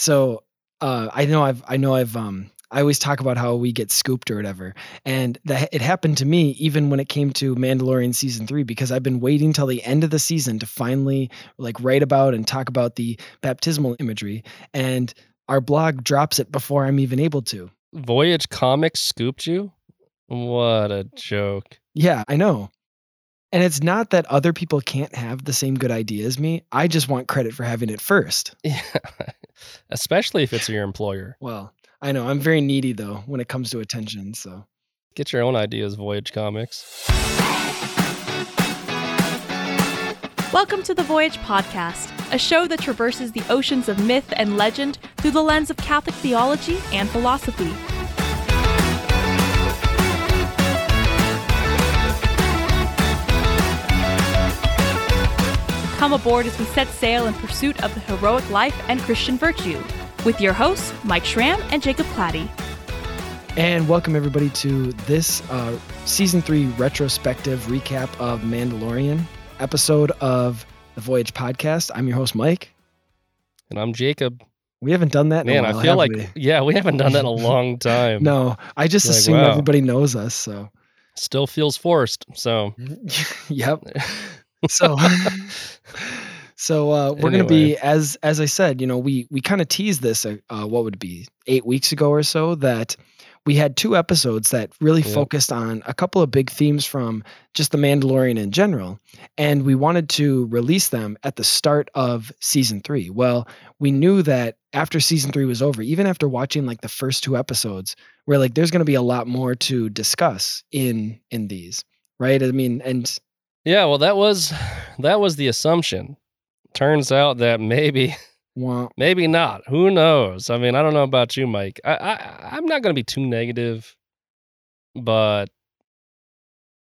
So uh, I know I've I know I've um I always talk about how we get scooped or whatever, and that it happened to me even when it came to Mandalorian season three because I've been waiting till the end of the season to finally like write about and talk about the baptismal imagery, and our blog drops it before I'm even able to. Voyage Comics scooped you? What a joke. Yeah, I know. And it's not that other people can't have the same good idea as me. I just want credit for having it first. Yeah. Especially if it's your employer. Well, I know I'm very needy though when it comes to attention. So Get your own ideas, Voyage Comics. Welcome to the Voyage Podcast, a show that traverses the oceans of myth and legend through the lens of Catholic theology and philosophy. Come aboard as we set sail in pursuit of the heroic life and Christian virtue with your hosts, Mike Schramm and Jacob Platty. And welcome everybody to this uh, season three retrospective recap of Mandalorian episode of the Voyage podcast. I'm your host, Mike. And I'm Jacob. We haven't done that. Man, while, I feel like we? yeah, we haven't done that in a long time. no. I just Like, assume wow. everybody knows us. So, Still feels forced. So yep. So, so uh, we're gonna be as as I said. You know, we we kind of teased this. Uh, uh, what would be eight weeks ago or so that we had two episodes that really Yep. focused on a couple of big themes from just the Mandalorian in general, and we wanted to release them at the start of season three. Well, we knew that after season three was over, even after watching like the first two episodes, we're like, there's going to be a lot more to discuss in in these, right? I mean, and Yeah, well that was that was the assumption. Turns out that maybe well, maybe not. Who knows? I mean, I don't know about you, Mike. I, I I'm not gonna be too negative, but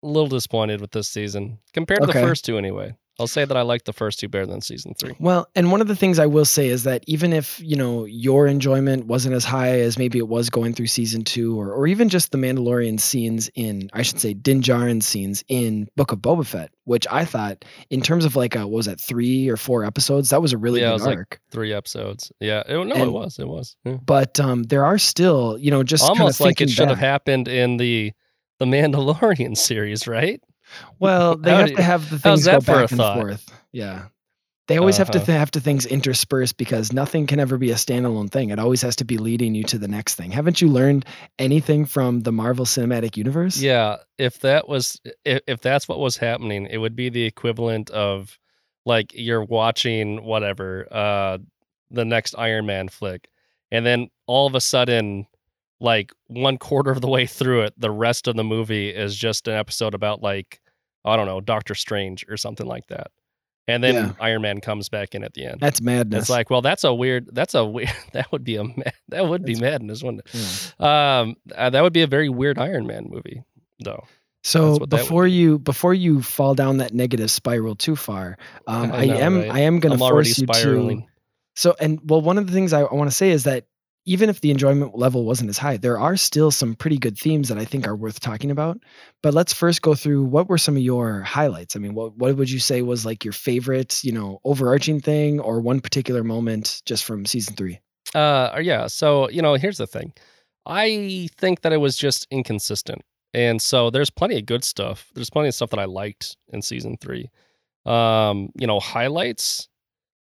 a little disappointed with this season. Compared to Okay. the first two anyway. I'll say that I like the first two better than season three. Well, and one of the things I will say is that even if, you know, your enjoyment wasn't as high as maybe it was going through season two, or, or even just the Mandalorian scenes in, I should say, Din Djarin scenes in Book of Boba Fett, which I thought, in terms of like, a, what was that, three or four episodes, that was a really Yeah, it good was like arc. Three episodes. Yeah. It, no, it was. It was. Yeah. but um, there are still, you know, just kind of Almost like it should have happened in the the Mandalorian series, right? Well, they have to have the things go that for a back and thought? forth. Yeah. They always have to Uh-huh. th- have to things interspersed because nothing can ever be a standalone thing. It always has to be leading you to the next thing. Haven't you learned anything from the Marvel Cinematic Universe? Yeah, if that was if, if that's what was happening, it would be the equivalent of like you're watching whatever uh the next Iron Man flick and then all of a sudden like one quarter of the way through it, the rest of the movie is just an episode about like I don't know, Doctor Strange or something like that. And then Yeah. Iron Man comes back in at the end. That's madness. It's like, well, that's a weird. That's a weird. That would be a. That would be That's- madness, wouldn't it? Yeah. Um, uh, that would be a very weird Iron Man movie, though. So what that would before be. you before you fall down that negative spiral too far, um, I I, am right? I am going to force you spiraling. to. So and well, one of the things I, I want to say is that even if the enjoyment level wasn't as high, there are still some pretty good themes that I think are worth talking about. But let's first go through what were some of your highlights. I mean, what what would you say was like your favorite, you know, overarching thing or one particular moment just from season three? Uh, yeah. So you know, here's the thing. I think that it was just inconsistent, and so there's plenty of good stuff. There's plenty of stuff that I liked in season three. Um, you know, highlights.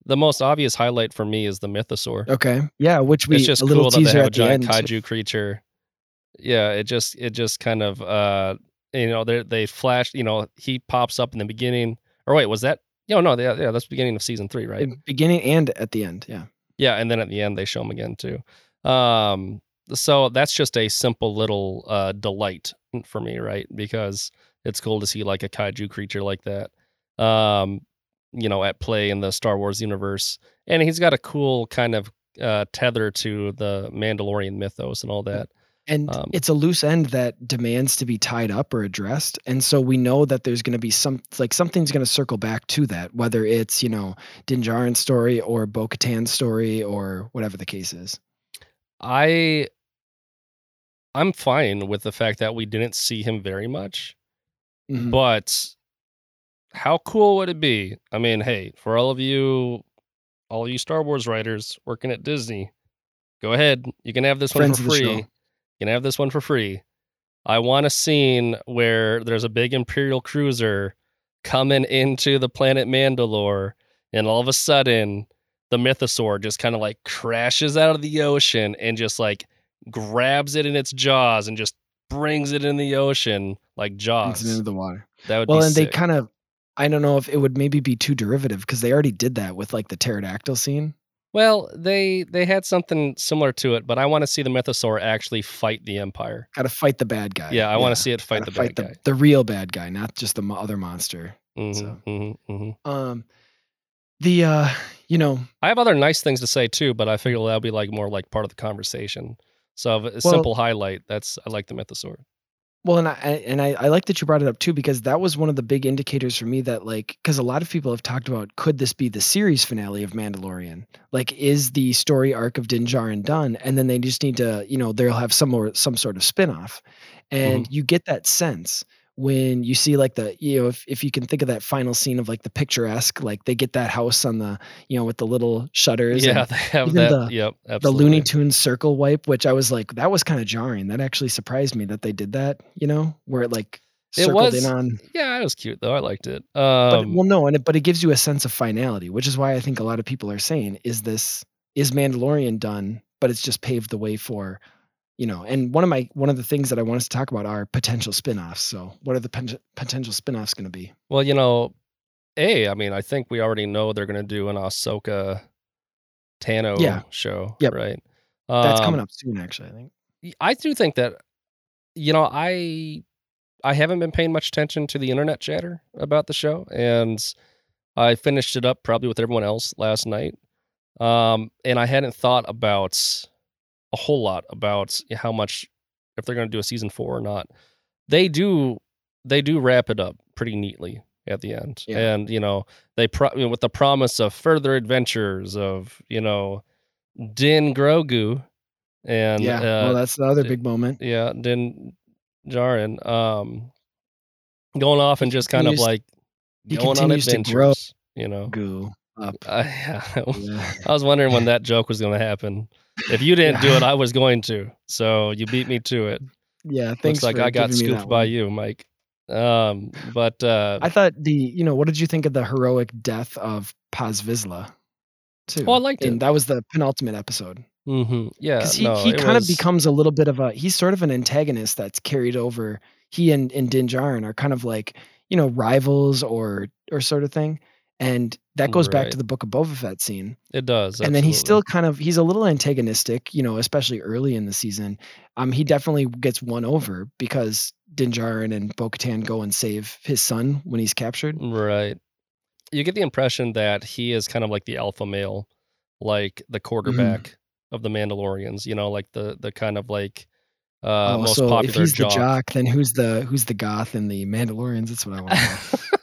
The most obvious highlight for me is the Mythosaur. Okay, yeah, which we it's just a little cool that they have a giant kaiju creature. Yeah, it just it just kind of uh you know they they flash you know he pops up in the beginning or wait was that no no yeah, yeah that's beginning of season three right beginning and at the end. Yeah. yeah and then at the end they show him again too um so that's just a simple little uh delight for me right because it's cool to see like a kaiju creature like that um you know at play in the Star Wars universe and he's got a cool kind of uh tether to the Mandalorian mythos and all that And Um, it's a loose end that demands to be tied up or addressed. And so we know that there's going to be some, like something's going to circle back to that, whether it's, you know, Din Djarin's story or Bo Katan's story or whatever the case is. I I'm fine with the fact that we didn't see him very much, Mhm. but how cool would it be? I mean, hey, for all of you all of you Star Wars writers working at Disney, go ahead. You can have this one for free. You can have this one for free. I want a scene where there's a big Imperial cruiser coming into the planet Mandalore, and all of a sudden, the mythosaur just kind of like crashes out of the ocean and just like grabs it in its jaws and just brings it in the ocean like jaws. into the water. that would Well, and they kind of, I don't know if it would maybe be too derivative because they already did that with like the pterodactyl scene. Well, they they had something similar to it, but I want to see the mythosaur actually fight the Empire. Got to fight the bad guy. Yeah, I want to see it fight gotta the fight bad the, guy. the real bad guy, not just the other monster. Mhm, so. mhm, mhm. Um, the uh, you know, I have other nice things to say too, but I figure that'll be like more like part of the conversation. So a Well- simple highlight. That's I like the mythosaur. Well, and I and I, I like that you brought it up too because that was one of the big indicators for me that like because a lot of people have talked about could this be the series finale of Mandalorian? Like, is the story arc of Din Djarin done? And then they just need to you know they'll have some more some sort of spinoff, and mm-hmm. you get that sense when you see like the you know if, if you can think of that final scene of like the picturesque like they get that house on the you know with the little shutters and Yeah, they have that. the- yep, the. Looney Tunes circle wipe, which I was like, that was kind of jarring. That actually surprised me that they did that. You know, where it like It circled was- in on. Yeah, it was cute though. I liked it. But Um, well, no, and it, but it gives you a sense of finality, which is why I think a lot of people are saying, is this is Mandalorian done? But it's just paved the way for, you know. And one of my one of the things that I want us to talk about are potential spin-offs. So, what are the pen- potential spin-offs going to be? well, you know, a. I mean, I think we already know they're gonna do an Ahsoka Tano Yeah. show, Yep. right? That's Um, coming up soon, actually. I think. I do think that you know I I haven't been paying much attention to the internet chatter about the show, and I finished it up probably with everyone else last night, um, and I hadn't thought about a whole lot about how much if they're going to do a season four or not. They do they do wrap it up pretty neatly at the end, Yeah. and you know they pro- you know, with the promise of further adventures of you know Din Grogu. And yeah. uh, well, that's the other big moment. yeah, Din Djarin, um, going off and just kind of continues- like going on continues to grow. adventures. You know, Goo up. I, yeah. I was wondering when that joke was going to happen. If you didn't do it, I was going to. So you beat me to it. Yeah. Thanks. Looks like I got scooped by you, Mike. Um, but uh, I thought the you know what did you think of the heroic death of Paz Vizsla? Too. Oh, I liked and it. that was the penultimate episode mhm, yeah, because he, no, he kind of becomes a little bit of a he's sort of an antagonist that's carried over. He and and Din Djarin are kind of like you know rivals or or sort of thing, and that goes back to the Book of Boba Fett scene. It does, and then he's still kind of he's a little antagonistic you know especially early in the season um he definitely gets won over because Din Djarin and Bo-Katan go and save his son when he's captured right. You get the impression that he is kind of like the alpha male, like the quarterback of the Mandalorians. You know, like the the kind of like uh, oh, most so if popular he's jock. the jock then who's the who's the goth in the Mandalorians that's what I want to know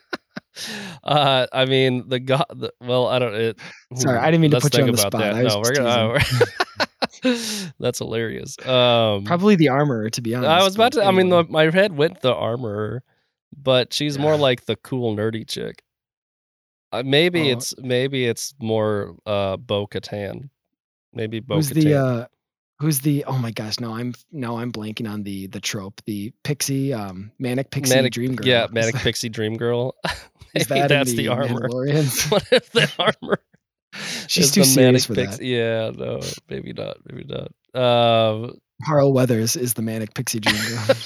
uh, I mean the god. The, well, I don't. It, Sorry, hmm, I didn't mean to put you on the spot. That. No, we're gonna. that's hilarious. Um, probably the armorer to be honest I was about to. I mean, the, my head went the armor, but she's more like the cool nerdy chick. Uh, maybe Oh. it's maybe it's more uh, Bo Katan. Maybe Bo who's the uh who's the oh my gosh no I'm no I'm blanking on the the trope the pixie um manic pixie Manic, dream girl Yeah, Manic Pixie Dream Girl. is that that's the, armor. Mandalorians? what if the armor? She's too the serious Manic for Pixie? Yeah, no, maybe not. Maybe not. Um, Carl Weathers is the manic pixie dream girl.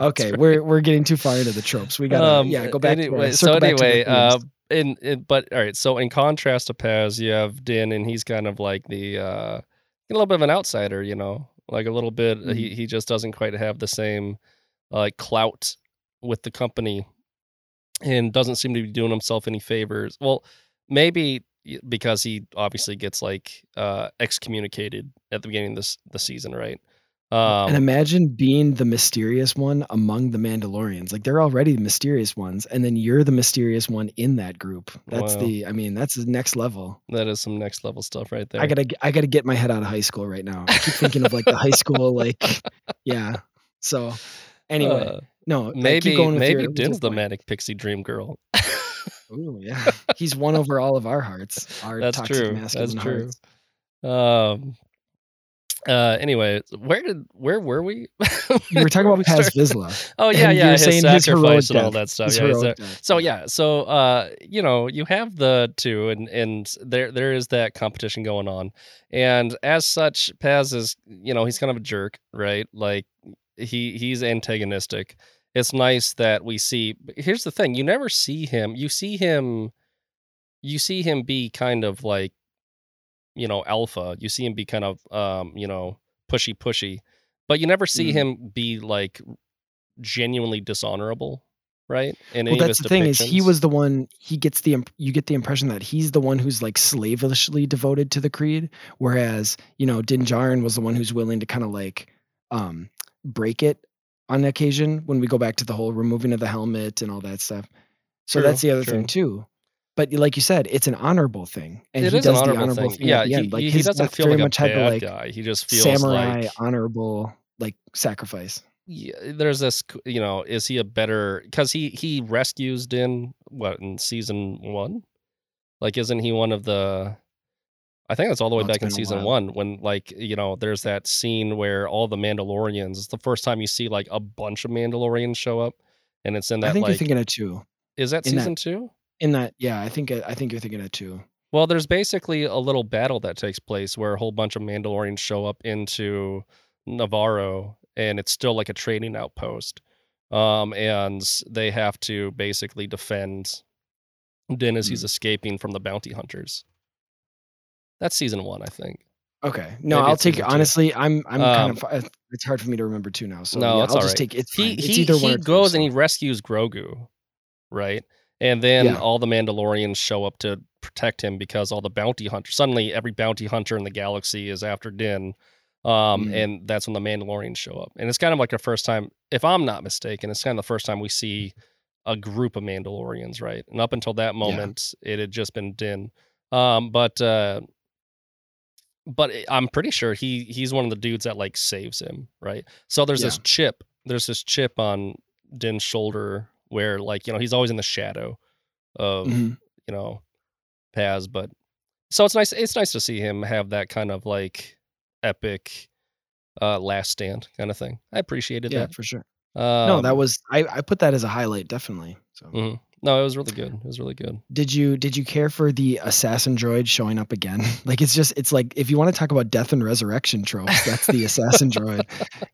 okay, right. we're we're getting too far into the tropes. We gotta um, yeah go back. to Anyway, the, so back to anyway, uh, in, in but all right. So in contrast to Paz, you have Din, and he's kind of like the uh, a little bit of an outsider. You know, like a little bit. Mm-hmm. He he just doesn't quite have the same uh, like clout with the company, and doesn't seem to be doing himself any favors. Well, maybe because he obviously gets like uh excommunicated at the beginning of this the season, right? Um, and imagine being the mysterious one among the Mandalorians. Like they're already the mysterious ones, and then you're the mysterious one in that group. That's Wow. the I mean that's the next level. that is some next level stuff right there. I gotta I gotta get my head out of high school right now. I keep thinking of like the high school like yeah. So anyway, Uh, no maybe maybe your- the manic pixie dream girl. Ooh, yeah. He's won over all of our hearts. Our That's toxic true. That's true. hearts. Um, Uh, anyway, where did where were we? You were talking about we Paz? Vizsla. Oh yeah, yeah, his saying his sacrifice and all that stuff. Yeah, his death, so yeah. yeah, so uh, you know, you have the two, and and there there is that competition going on, and as such, Paz is you know he's kind of a jerk, right? Like he he's antagonistic. It's nice that we see. Here's the thing: you never see him. You see him. You see him be kind of like, you know, alpha. You see him be kind of, um, you know, pushy, pushy, but you never see Mhm. him be like genuinely dishonorable, right? And Well, that's the thing is he was the one. He gets the imp- you get the impression that he's the one who's like slavishly devoted to the creed, whereas you know Din Djarin was the one who's willing to kind of like um break it on occasion when we go back to the whole removing of the helmet and all that stuff. So True, that's the other true. thing too. But like you said, it's an honorable thing, and It he is an does the honorable honorable thing. thing, Yeah, he. Like he, he doesn't feel very like a much had bad like guy. He just feels samurai like honorable like sacrifice. yeah, there's this, you know, is he a better? Because he he rescues Din what in season one? Like, isn't he one of the? I think that's all the way Oh, back in season one when like you know there's that scene where all the Mandalorians. It's the first time you see like a bunch of Mandalorians show up, and it's in that. I think like you're thinking of two. is that in that- season two? In that, yeah, I think I think you're thinking of two. Well, there's basically a little battle that takes place where a whole bunch of Mandalorians show up into Navarro, and it's still like a trading outpost. Um, and they have to basically defend Din as he's Hmm. escaping from the bounty hunters. That's season one, I think. Okay. No, Maybe I'll take it. Honestly, I'm I'm kind Um, of uh, it's hard for me to remember two now. So no, yeah, I'll just right. take it. He. It's he either he goes and he rescues Grogu, right? And then Yeah. all the Mandalorians show up to protect him because all the bounty hunters suddenly every bounty hunter in the galaxy is after Din. Um, Mhm. and that's when the Mandalorians show up. And it's kind of like the first time, if I'm not mistaken, it's kind of the first time we see a group of Mandalorians, right? And up until that moment, it had just been Din. Um, but uh but I'm pretty sure he he's one of the dudes that like saves him, right? So there's this chip, there's this chip on Din's shoulder where like you know he's always in the shadow of Mhm. you know Paz, but so it's nice. It's nice to see him have that kind of like epic uh last stand kind of thing. I appreciated Yeah, that. for sure. Um, no, that was I I put that as a highlight definitely. So mhm. No, it was really good. It was really good. did you did you care for the assassin droid showing up again? Like it's just it's like if you want to talk about death and resurrection tropes, that's the assassin droid.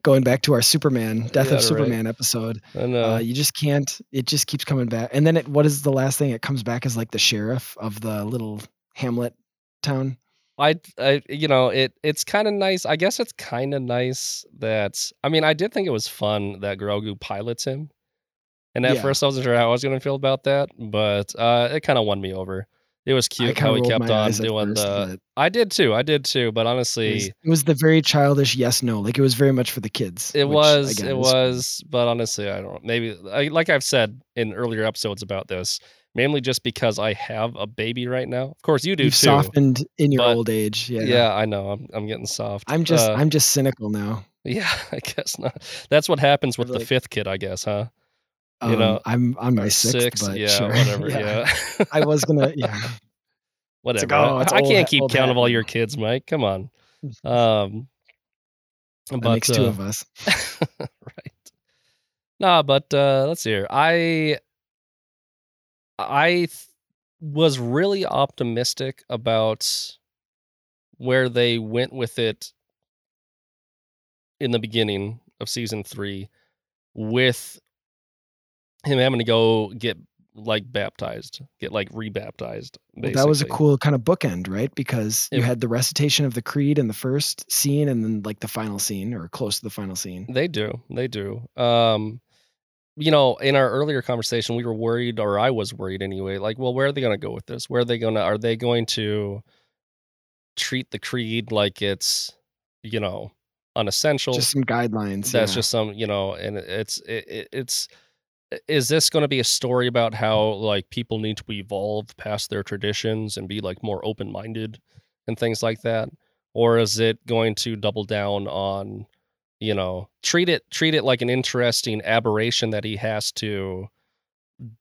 Going back to our Superman, Death Yeah, of right. Superman episode. I know. Uh, you just can't. It just keeps coming back. And then it, what is the last thing? It comes back as like the sheriff of the little hamlet town. I, I, you know, it it's kind of nice. I guess it's kind of nice that I mean, I did think it was fun that Grogu pilots him, and at Yeah. first I wasn't sure how I was going to feel about that, but uh, it kind of won me over. It was cute how he kept on doing first, the. I did too. I did too. But it was, honestly, it was the very childish yes no. Like it was very much for the kids. it was again, it was. But honestly, I don't. Know. Maybe I, like I've said in earlier episodes about this, mainly just because I have a baby right now. Of course, you do You've too. softened in your old age. Yeah. yeah. I know. I'm I'm getting soft. I'm just Uh, I'm just cynical now. Yeah, I guess not. That's what happens with the fifth kid, I guess, huh? Um, you know, I'm on my Or sixth, but yeah, sure. whatever. Yeah, I was gonna. Yeah. whatever. oh, I- I can't keep count hat of all your kids, Mike. Come on. Um, That but makes two uh, of us. right. Nah, but uh, let's see here. I I th- was really optimistic about where they went with it in the beginning of season three, with him having to go get like baptized, get like rebaptized. Well, that was a cool kind of bookend, right? Because you It- had the recitation of the creed in the first scene, and then like the final scene, or close to the final scene. They do. They do. Um, you know, in our earlier conversation, we were worried, or I was worried anyway. Like, well, where are they going to go with this? Where are they going to? Are they going to treat the creed like it's, you know, unessential? Just some guidelines. That's yeah. just some, you know, and it's it, it, it's. Is this going to be a story about how like people need to evolve past their traditions and be like more open minded and things like that, or is it going to double down on you know treat it treat it like an interesting aberration that he has to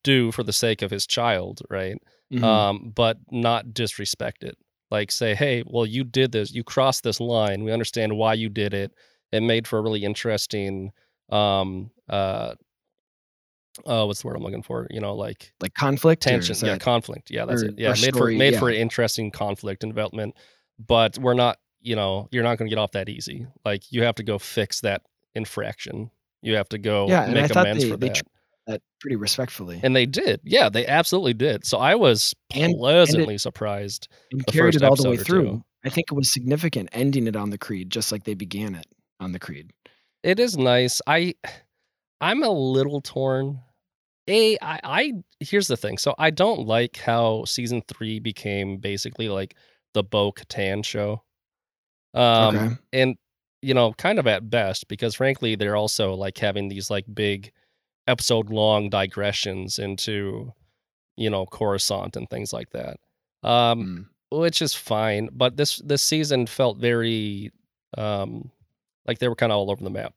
do for the sake of his child right Mhm. um but not disrespect it like say, hey, well, you did this, you crossed this line. We understand why you did it. It made for a really interesting um uh uh what's the word I'm looking for? You know, like like conflict, tension. Yeah, conflict. Yeah, that's it. Yeah, made story, for made yeah. for interesting conflict and development. But we're not, you know, you're not going to get off that easy. Like you have to go fix that infraction. You have to go Yeah, and I make thought amends they- for they that. that pretty respectfully, and they did. Yeah, they absolutely did. So I was And- and it- pleasantly surprised. and carried it all the way through. I think it was significant ending it on the creed, just like they began it on the creed. It is nice. I I'm a little torn. A I, I here's the thing. So I don't like how season three became basically like the Bo Katan show. Um Okay. and you know, kind of at best, because frankly, they're also like having these like big episode long digressions into, you know, Coruscant and things like that. Um Mm. which is fine. But this this season felt very um like they were kind of all over the map.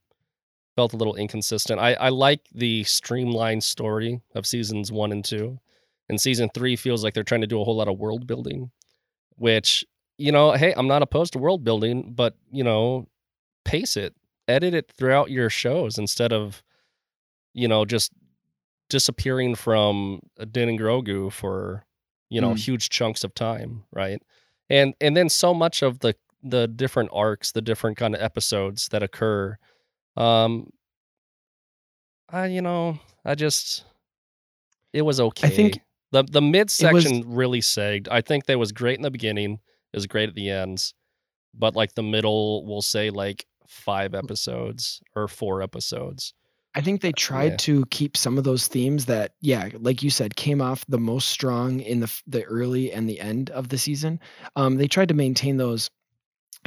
Felt a little inconsistent. I I like the streamlined story of seasons one and two, and season three feels like they're trying to do a whole lot of world building, which you know, hey, I'm not opposed to world building, but you know, pace it, edit it throughout your shows instead of, you know, just disappearing from Din and Grogu for you know Mm. huge chunks of time, right? And and then so much of the the different arcs, the different kind of episodes that occur, um, I you know, I just it was okay. I think the the mid section really sagged. I think that was great in the beginning, it was great at the ends, but like the middle, we'll say like five episodes or four episodes. I think they tried yeah. to keep some of those themes that, yeah, like you said, came off the most strong in the the early and the end of the season. Um, they tried to maintain those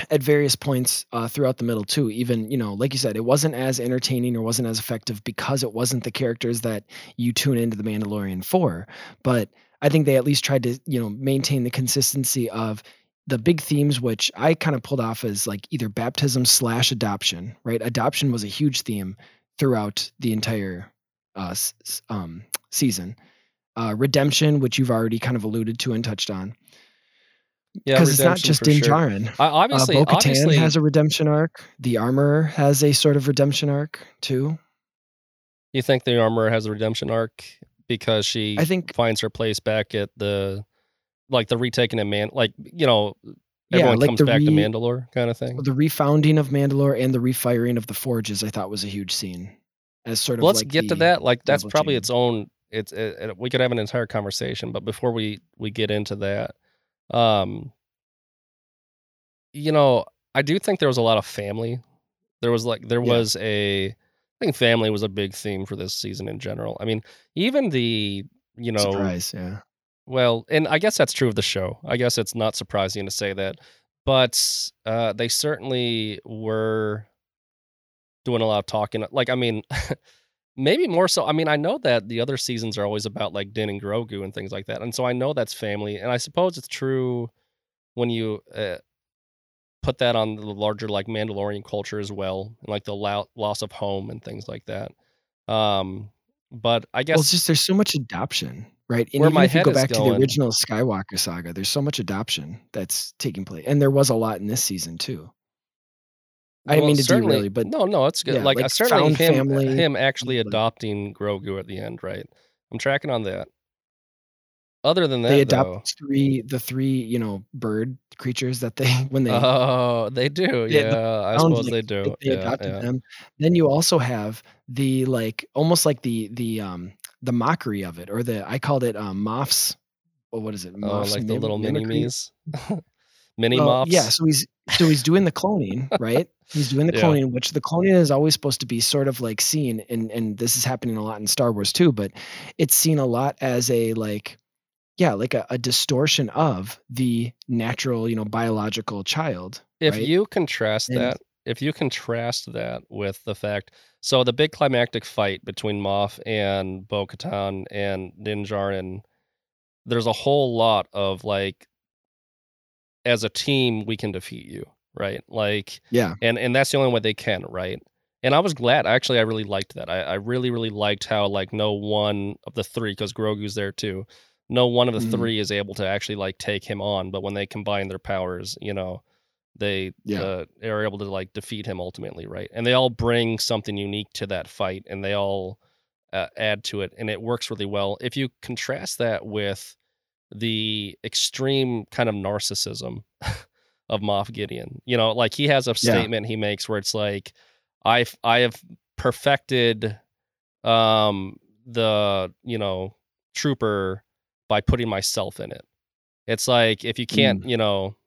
at various points uh, throughout the middle too. Even you know, like you said, it wasn't as entertaining or wasn't as effective because it wasn't the characters that you tune into the Mandalorian for. But I think they at least tried to you know maintain the consistency of the big themes, which I kind of pulled off as like either baptism slash adoption. Right, adoption was a huge theme throughout the entire uh, um, season. Uh, redemption, which you've already kind of alluded to and touched on, Yeah, because it's not just for Din sure. Uh, obviously, Bo Katan obviously, has a redemption arc. The armor has a sort of redemption arc too. you think the armor has a redemption arc because she I think, finds her place back at the like the retaking of man like you know yeah, everyone like comes back to Mandalore kind of thing. the refounding of Mandalore and the refiring of the forges. I thought was a huge scene, as sort of. Let's like get to that. Like that's probably change. its own. It's it, it- we could have an entire conversation, but before we we get into that, um, you know, I do think there was a lot of family. There was like there Yeah. was a. I think family was a big theme for this season in general. I mean, even the you know surprise. Yeah, Well, and I guess that's true of the show. I guess it's not surprising to say that, but uh, they certainly were doing a lot of talking. Like, I mean, maybe more so. I mean, I know that the other seasons are always about like Din and Grogu and things like that, and so I know that's family, and I suppose it's true when you uh, put that on the larger like Mandalorian culture as well, and like the lo- loss of home and things like that. Um, but I guess well, it's just there's so much adoption, right? And Where even my if you go back to the original Skywalker saga, there's so much adoption that's taking place, and there was a lot in this season too. I didn't mean to certainly- derail you, but no, no, it's good. yeah, like, like certainly him, family, him actually like- adopting Grogu at the end, right? I'm tracking on that. Other than that, they adopt though, three the three you know bird creatures that they when they oh, they do. Yeah, the I suppose like, they do. they yeah, adopted yeah. them. Then you also have the like almost like the the um the mockery of it, or the I called it um Moff's. Well, what is it? Oh, like the little mini me's, mini Well, Moffs. Yeah, so he's so he's doing the cloning, right? He's doing the Yeah. cloning, which the cloning is always supposed to be sort of like seen, and and this is happening a lot in Star Wars too, but it's seen a lot as a like, yeah, like a, a distortion of the natural, you know, biological child. if right? you contrast And- that if you contrast that with the fact so the big climactic fight between Moff and Bo Katan and Din Djarin, there's a whole lot of like as a team we can defeat you, right? Like Yeah, and and that's the only way they can, right? And I was glad. Actually, I really liked that. I, I really, really liked how like no one of the three, because Grogu's there too. no one of the Mhm. three is able to actually like take him on. But when they combine their powers, you know, they Yeah. uh, are able to like defeat him ultimately, right? And they all bring something unique to that fight, and they all uh, add to it, and it works really well. If you contrast that with the extreme kind of narcissism of Moff Gideon, you know, like he has a Yeah. statement he makes where it's like, "I've I have perfected um the you know trooper by putting myself in it." It's like if you Mm. can't, you know,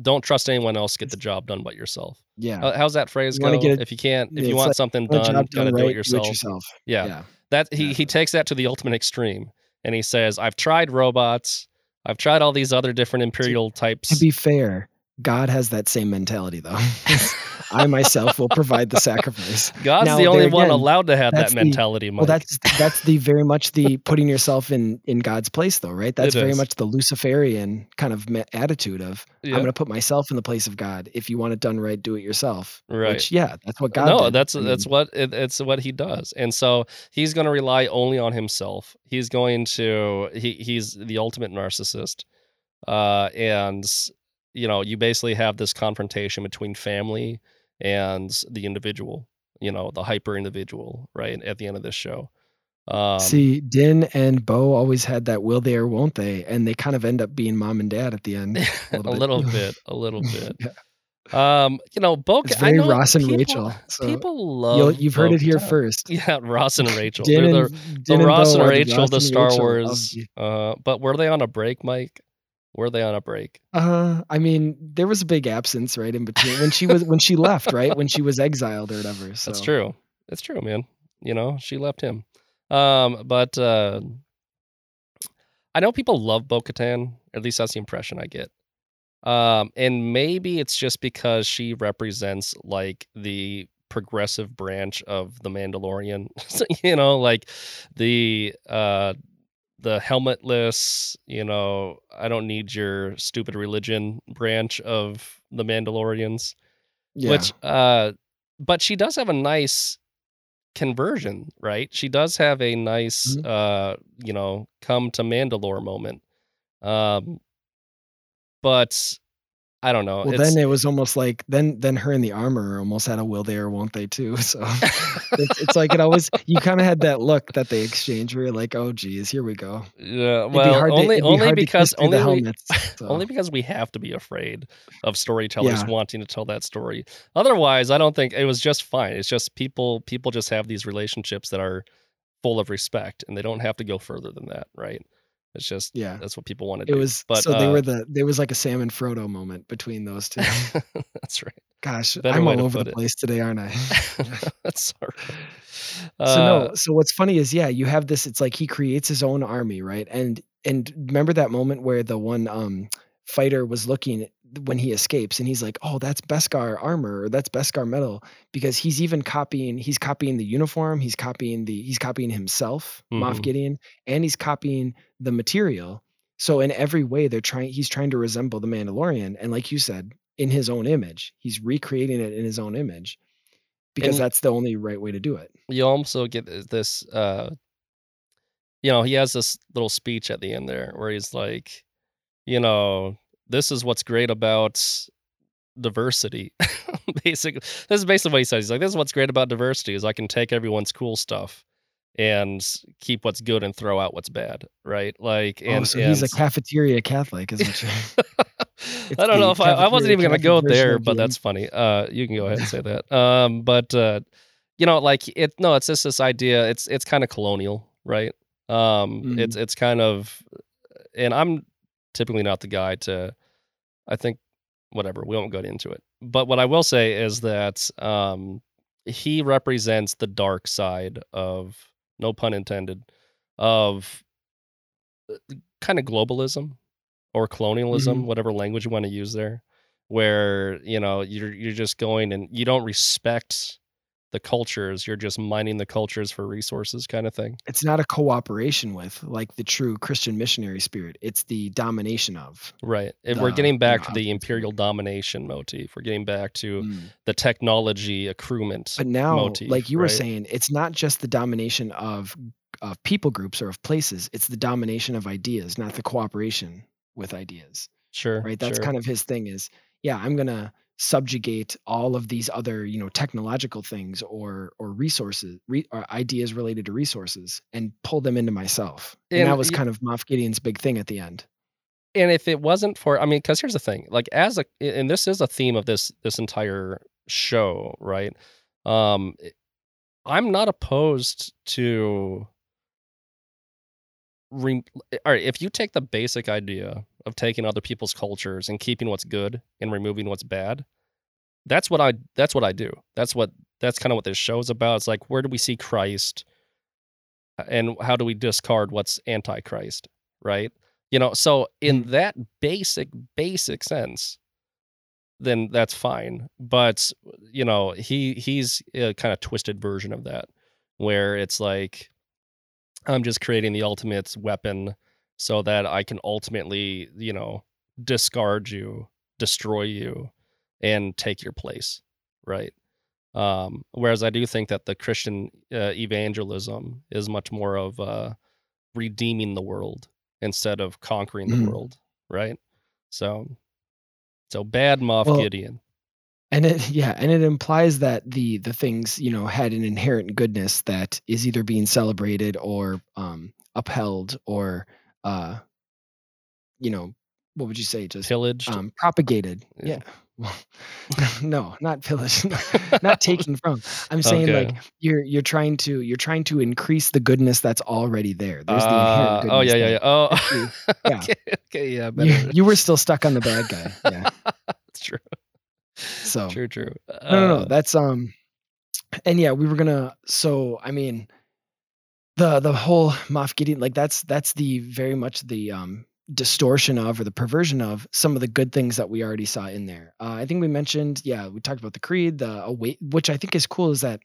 don't trust anyone else get the job done but yourself. Yeah. Uh, how's that phrase You go? it- if you can't, if you want like, something done, job gotta done do it yourself. yourself. Yeah. Yeah. That he he takes that to the ultimate extreme, and he says, "I've tried robots. I've tried all these other different imperial types. To be fair, God has that same mentality though. I myself will provide the sacrifice. God's Now, the only there one allowed to have that that's the- mentality, Mike. Well, that's that's the very much the putting yourself in in God's place, though, right? That's It very is. much the Luciferian kind of attitude of Yeah. I'm going to put myself in the place of God. If you want it done right, do it yourself. Right. Which, yeah, that's what God. no, did. that's I that's what it, it's what he does, and so he's going to rely only on himself. He's going to he he's the ultimate narcissist, uh, and you know you basically have this confrontation between family and the individual. You know the hyper individual, right? At the end of this show, um, See, Din and Bo always had that will they or won't they, and they kind of end up being mom and dad at the end. a little bit. little bit, a little bit. Yeah. Um, you know, Bo. It's I very know Ross and people, Rachel, so people love. You'll, you've heard it here first. Yeah, Ross and Rachel. Din They're and, the, the and Ross Bo and Rachel, Ross the Star Rachel Wars. Uh, but were they on a break, Mike? Were they on a break? Uh, I mean, there was a big absence right in between when she was when she left, right when she was exiled or whatever. So That's true. That's true, man. You know, she left him. Um, but uh, I know people love Bo-Katan. At least that's the impression I get. Um, and maybe it's just because she represents like the progressive branch of the Mandalorian. You know, like the uh the helmetless, you know, I don't need your stupid religion branch of the Mandalorians. Yeah. Which uh but she does have a nice conversion, right? She does have a nice Mhm. uh, you know, come to Mandalore moment. Um but I don't know. well, it's, then it was almost like then then her in the armor almost had a will they or won't they too. So it's, it's like it always you kind of had that look that they exchange where you're like, oh geez, here we go. yeah, It'd be well, to- only be only because kiss through the only we, so. only because we have to be afraid of storytellers Yeah. wanting to tell that story. Otherwise, I don't think it was just fine. It's just people people just have these relationships that are full of respect and they don't have to go further than that, right? It's just Yeah. that's what people wanted. to do. It do. was but so they uh, were the there was like a Sam and Frodo moment between those two. that's right. Gosh, Better I'm all over the it. place today, aren't I? that's all right. so no Uh, so what's funny is yeah you have this it's like he creates his own army right and and remember that moment where the one um fighter was looking when he escapes and he's like oh that's beskar armor or that's beskar metal because he's even copying he's copying the uniform he's copying the he's copying himself moff Mhm. gideon and he's copying the material so in every way they're trying he's trying to resemble the mandalorian and like you said in his own image he's recreating it in his own image because And- that's the only right way to do it you also get this uh you know he has this little speech at the end there where he's like you know this is what's great about diversity basically this is basically what he says he's like this is what's great about diversity is i can take everyone's cool stuff and keep what's good and throw out what's bad right like and oh, so he's a cafeteria Catholic, is what you're. I don't know if I, I wasn't even gonna go there, but that's funny. Uh, you can go ahead and say that. Um, but uh, you know, like it. No, it's just this idea. It's it's kind of colonial, right? Um, Mm. it's it's kind of, and I'm typically not the guy to. I think, whatever. We won't go into it. But what I will say is that um, he represents the dark side of, no pun intended, of kind of globalism or colonialism, Mhm. whatever language you want to use there, where you know you're you're just going and you don't respect the cultures, you're just mining the cultures for resources, kind of thing. It's not a cooperation with like the true Christian missionary spirit. It's the domination of. Right. If we're The, getting you back to the imperial domination motif. We're getting back to Mm. the technology accruement. But now, motif, like you were right? saying, it's not just the domination of of people groups or of places. It's the domination of ideas, not the cooperation with ideas. Sure. Right. That's sure. kind of his thing. Is yeah, I'm gonna subjugate all of these other you know technological things or or resources re, or ideas related to resources and pull them into myself. And, And that was kind of moff gideon's big thing at the end. And if it wasn't for i mean because here's the thing like as a and this is a theme of this this entire show right? Um i'm not opposed to re- all right if you take the basic idea of taking other people's cultures and keeping what's good and removing what's bad that's what i that's what i do. That's what that's kind of what this show is about. It's like where do we see christ uh, and how do we discard what's antichrist right? You know so in mm. that basic basic sense then that's fine. But you know he he's a kind of twisted version of that where it's like i'm just creating the ultimate weapon so that i can ultimately you know discard you destroy you and take your place right? Um whereas i do think that the christian uh, evangelism is much more of uh redeeming the world instead of conquering the Mhm. world right? So so bad moff Well, gideon and it yeah and it implies that the the things you know had an inherent goodness that is either being celebrated or um upheld or uh you know what would you say just pillaged? um propagated. Yeah. yeah. Well, no not pillaged. Not taken from. I'm saying Okay. like you're you're trying to you're trying to increase the goodness that's already there. There's the Uh, inherent goodness oh yeah yeah yeah. Oh yeah. okay okay yeah you, you were still stuck on the bad guy. Yeah. That's true so true true no no no Uh, that's um and yeah we were gonna so i mean the the whole Moff Gideon like that's that's the very much the um distortion of or the perversion of some of the good things that we already saw in there. Uh, I think we mentioned yeah we talked about the Creed the await which I think is cool is that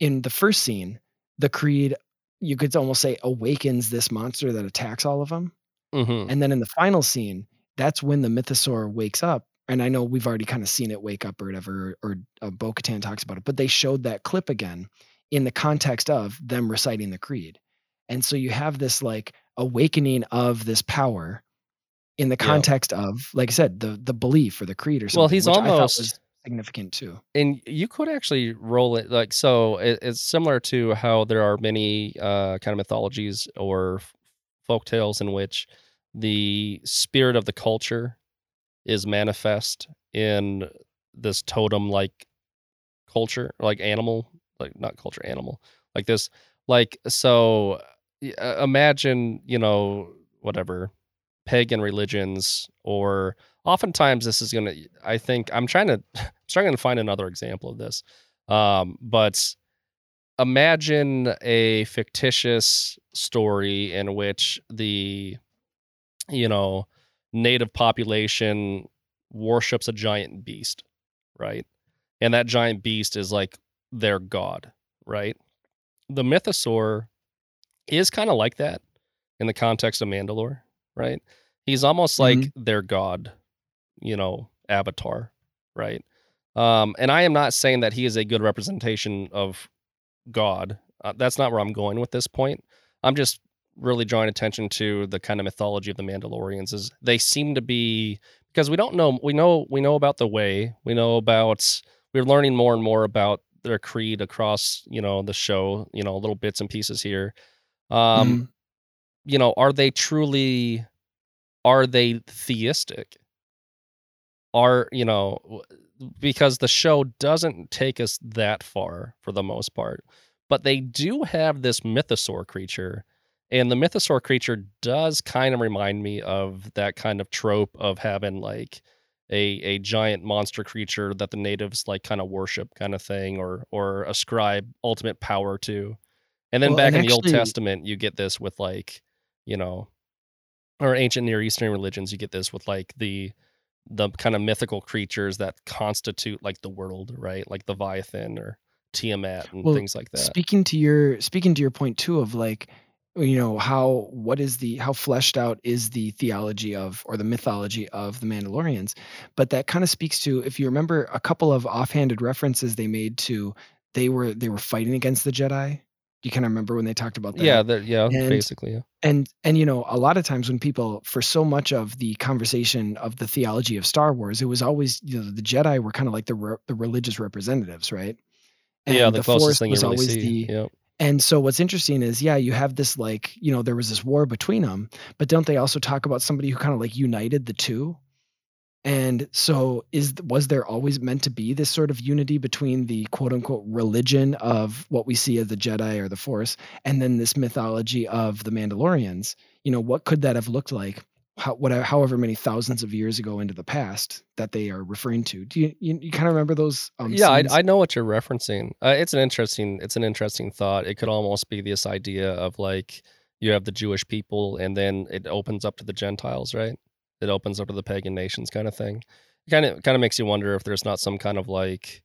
in the first scene the Creed you could almost say awakens this monster that attacks all of them mhm. and then in the final scene that's when the mythosaur wakes up and I know we've already kind of seen it wake up or whatever or uh, Bo-Katan talks about it but they showed that clip again in the context of them reciting the creed. And so you have this like awakening of this power in the Yeah. context of, like I said, the the belief or the creed or something. Well, he's almost- significant too. and you could actually roll it like so it, it's similar to how there are many uh kind of mythologies or folk tales in which the spirit of the culture is manifest in this totem like culture like animal like not culture animal like this like so uh, imagine you know whatever pagan religions or oftentimes this is gonna i think i'm trying to I'm trying to find another example of this um but imagine a fictitious story in which the you know native population worships a giant beast right? And that giant beast is like their god right? The mythosaur is kind of like that in the context of mandalore right? He's almost like their god you know avatar right? Um and i am not saying that he is a good representation of god. Uh, that's not where i'm going with this point. I'm just really drawing attention to the kind of mythology of the mandalorians is they seem to be because we don't know we know we know about the way we know about we're learning more and more about their creed across you know the show you know little bits and pieces here um Mhm. you know are they truly are they theistic are you know because the show doesn't take us that far for the most part but they do have this mythosaur creature and the mythosaur creature does kind of remind me of that kind of trope of having like a a giant monster creature that the natives like kind of worship kind of thing or or ascribe ultimate power to. And then Well, back and in the old testament you get this with like you know or ancient near eastern religions you get this with like the the kind of mythical creatures that constitute like the world right? Like the leviathan or tiamat and Well, things like that. Speaking to your speaking to your point too of like you know how what is the how fleshed out is the theology of or the mythology of the Mandalorians but that kind of speaks to if you remember a couple of offhanded references they made to they were they were fighting against the Jedi You kind of remember when they talked about that? Yeah, yeah, And- basically. Yeah. and and you know a lot of times when people for so much of the conversation of the theology of star wars it was always you know the jedi were kind of like the re- the religious representatives right yeah, And the, closest Force thing you was really always see. the yeah. And so what's interesting is yeah you have this like you know there was this war between them but don't they also talk about somebody who kind of like united the two and so is was there always meant to be this sort of unity between the quote unquote religion of what we see as the Jedi or the Force and then this mythology of the Mandalorians? You know, what could that have looked like? How, whatever, however many thousands of years ago into the past that they are referring to. Do you you, you kind of remember those? Um, yeah, I. I know what you're referencing. Uh, it's an interesting it's an interesting thought. It could almost be this idea of like you have the Jewish people and then it opens up to the Gentiles, right? It opens up to the pagan nations kind of thing. It kind of kind of makes you wonder if there's not some kind of like,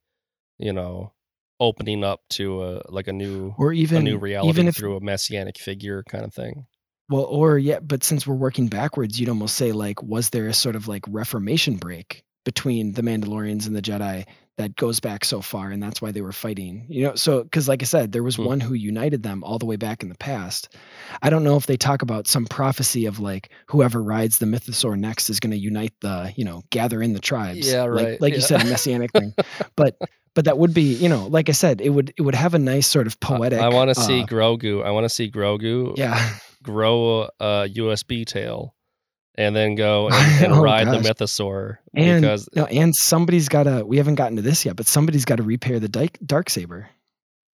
you know, opening up to a like a new or even a new reality even if through a messianic figure kind of thing. Well, or yeah, but since we're working backwards, you'd almost say like, was there a sort of like reformation break between the Mandalorians and the Jedi that goes back so far, and that's why they were fighting? You know, so because like I said, there was Hmm. one who united them all the way back in the past. I don't know if they talk about some prophecy of like whoever rides the mythosaur next is going to unite the, you know, gather in the tribes. Yeah, right, Like you yeah. said, a messianic thing, but. But that would be, you know, like I said, it would it would have a nice sort of poetic. I, want to see uh, Grogu. I want to see Grogu yeah, grow a USB tail and then go and, and Oh, ride the gosh. mythosaur And because no, and somebody's got to. We haven't gotten to this yet, but somebody's got to repair the dark dark saber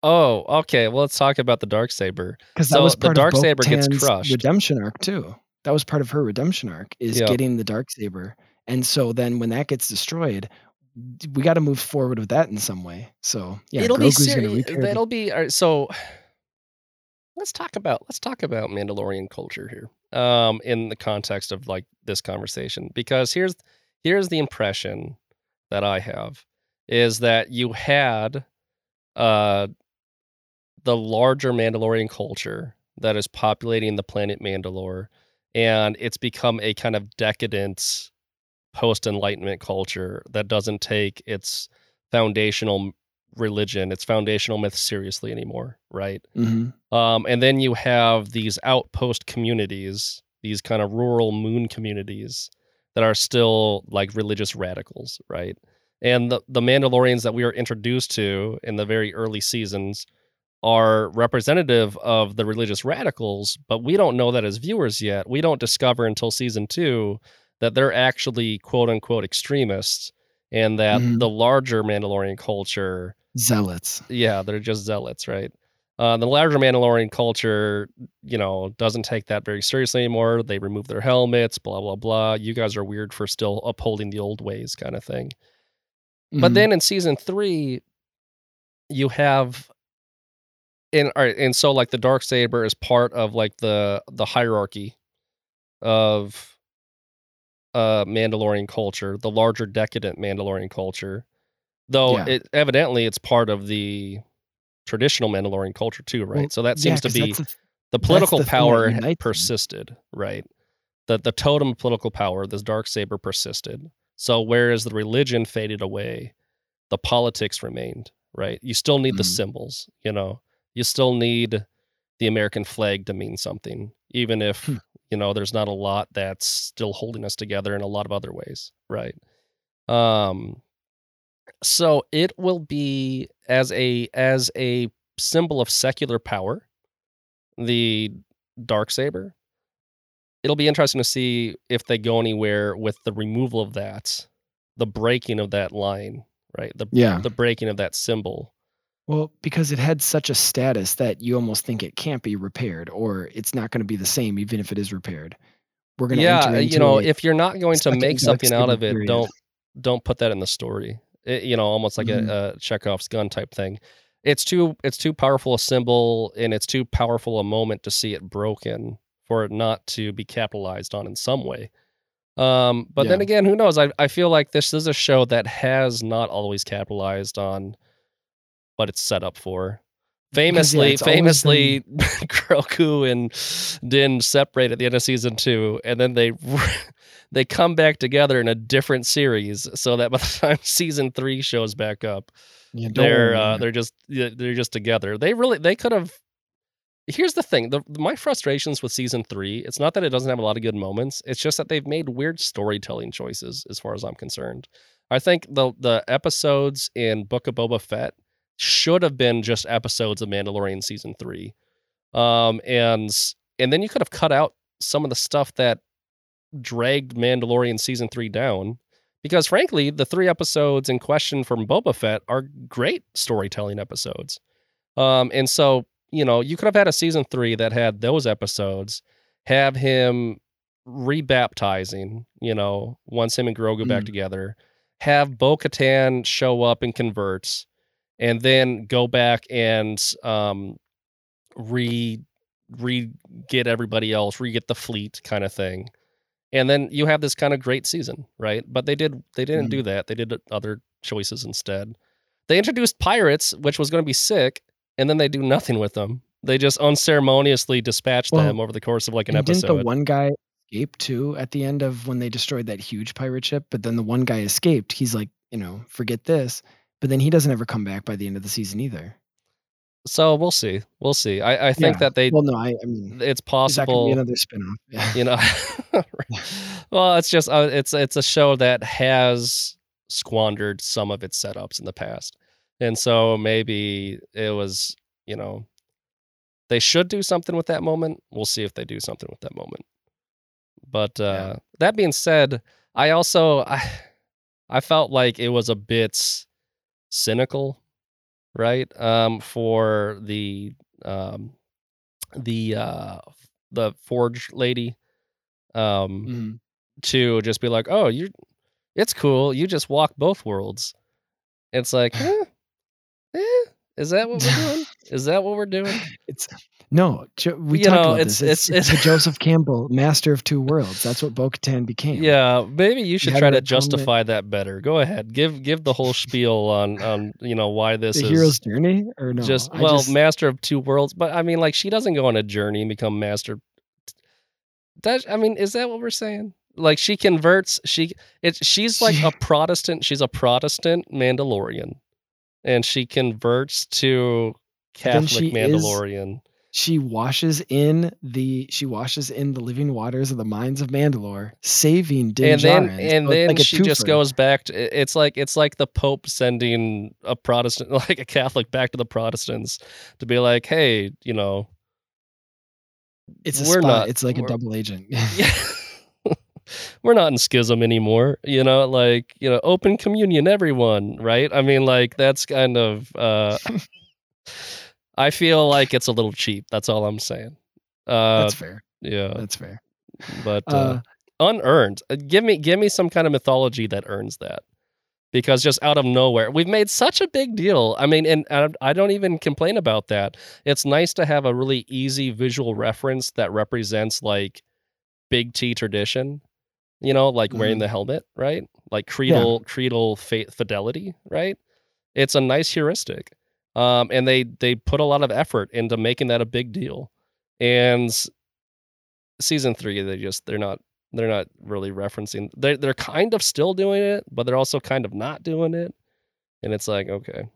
oh okay well let's talk about the dark saber because that So was the dark of Darksaber gets crushed. redemption arc too. That was part of her redemption arc is Yeah. getting the dark saber, and so then when that gets destroyed, we got to move forward with that in some way. So yeah, it'll be Grogu's ser- gonna repair. that'll be uh, so let's talk about let's talk about mandalorian culture here um in the context of like this conversation because here's here's the impression that i have is that you had uh the larger mandalorian culture that is populating the planet mandalore and it's become a kind of decadent post enlightenment culture that doesn't take its foundational religion, its foundational myth seriously anymore, right? Mhm. Um, and then you have these outpost communities, these kind of rural moon communities that are still like religious radicals, right? And the, the Mandalorians that we are introduced to in the very early seasons are representative of the religious radicals, but we don't know that as viewers yet. We don't discover until season two that they're actually quote unquote extremists and that Mhm. the larger Mandalorian culture Zealots. yeah, they're just zealots, right? Uh, the larger Mandalorian culture, you know, doesn't take that very seriously anymore. They remove their helmets, blah blah blah. You guys are weird for still upholding the old ways, kind of thing. But Mhm. then in season three, you have, and all right, and so like the dark saber is part of like the the hierarchy of uh Mandalorian culture, the larger decadent Mandalorian culture. Though Yeah. it evidently it's part of the traditional Mandalorian culture too, right? Well, so that yeah, seems to 'cause be the the political the power persisted, right? The the totem of political power, this dark saber persisted. So whereas the religion faded away, the politics remained, right? You still need the Mhm. symbols, you know. You still need the American flag to mean something, even if Hmm. you know there's not a lot that's still holding us together in a lot of other ways, right? Um so it will be as a as a symbol of secular power the dark saber it'll be interesting to see if they go anywhere with the removal of that the breaking of that line right the yeah. the breaking of that symbol Well, because it had such a status that you almost think it can't be repaired, or it's not going to be the same, even if it is repaired. We're going to yeah into uh, you know if you're not going to make something out of it period. don't don't put that in the story It- you know almost like Mhm. a, a chekhov's gun type thing. It's too it's too powerful a symbol and it's too powerful a moment to see it broken for it not to be capitalized on in some way. Um but then again who knows? I, I feel like this is a show that has not always capitalized on what it's set up for Because, yeah, famously famously Grogu and Din separate at the end of season two, and then they they come back together in a different series, so that by the time season three shows back up, they're uh, they're just they're just together. They really they could have here's the thing: the, my frustrations with season three. It's not that it doesn't have a lot of good moments. It's just that they've made weird storytelling choices, as far as I'm concerned. I think the the episodes in Book of Boba Fett should have been just episodes of Mandalorian season three, um, and and then you could have cut out some of the stuff that dragged Mandalorian season three down. Because frankly, the three episodes in question from Boba Fett are great storytelling episodes. Um, and so, you know, you could have had a season three that had those episodes, have him rebaptizing, you know, once him and Grogu back Mm. together, have Bo Katan show up and converts, and then go back and um re re get everybody else, re get the fleet kind of thing. And then you have this kind of great season, right? But they did they didn't Mhm. do that. They did other choices instead. They introduced pirates, which was going to be sick, and then they do nothing with them. They just unceremoniously dispatch Well, them over the course of like an And didn't episode. the one guy escape too at the end of when they destroyed that huge pirate ship? But then the one guy escaped. He's like, you know, forget this. But then he doesn't ever come back by the end of the season either. so we'll see. We'll see. I, I think Yeah. that they Well, no, I, I mean, it's is that going to possible be another spinoff? Yeah. you know well it's just uh, it's it's a show that has squandered some of its setups in the past and so maybe it was you know they should do something with that moment we'll see if they do something with that moment but uh Yeah. that being said i also i i felt like it was a bit cynical right um for the um the uh the forge lady um Mhm. to just be like oh you it's cool you just walk both worlds. It's like eh, eh, is that what we're doing? Is that what we're doing? It's no, Jo- we You talked know, about it's- this. It's, it's- it's, Joseph Campbell, master of two worlds. That's what Bo-Katan became. yeah maybe you should had try to justify that better go ahead give give the whole spiel on on you know why this the is hero's journey, or no? just I well just- master of two worlds but i mean like she doesn't go on a journey and become master that i mean is that what we're saying like she converts she it's she's like She- a protestant she's a protestant mandalorian and she converts to catholic she is- mandalorian she washes in the she washes in the living waters of the mines of Mandalore, saving Din and then Djarin. and So then like she just goes back to it's like it's like the pope sending a protestant like a catholic back to the protestants to be like hey you know It's a we're spy. not- It's like a double agent. yeah. We're not in schism anymore, you know, like, you know, open communion everyone, right? I mean, like that's kind of uh I feel like it's a little cheap. That's all I'm saying. Uh That's fair. yeah, That's fair. but uh, Uh, unearned. Uh, Give me give me some kind of mythology that earns that. Because just out of nowhere, we've made such a big deal. I mean, and I I don't even complain about that. It's nice to have a really easy visual reference that represents like big T tradition. You know, like wearing Mhm. the helmet, right? Like creedal creedal faith fidelity, right? It's a nice heuristic. Um, and they they put a lot of effort into making that a big deal. And season three, they just they're not they're not really referencing. They're they're kind of still doing it, but they're also kind of not doing it. And it's like, okay,